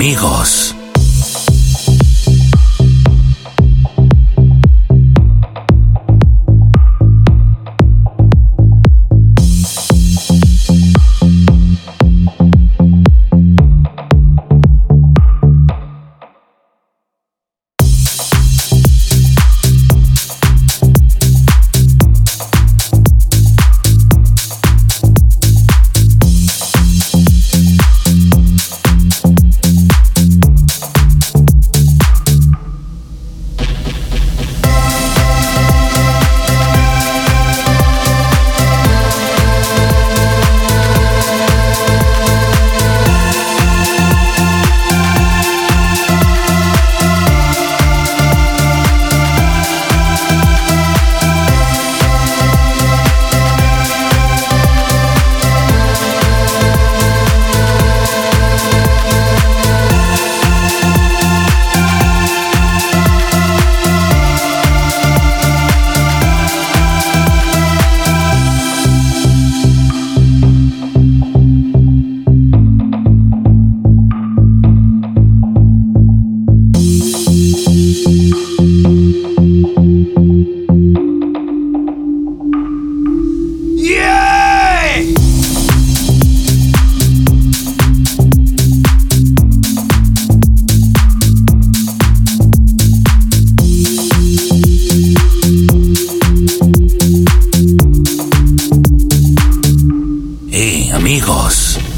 amigos. Amigos.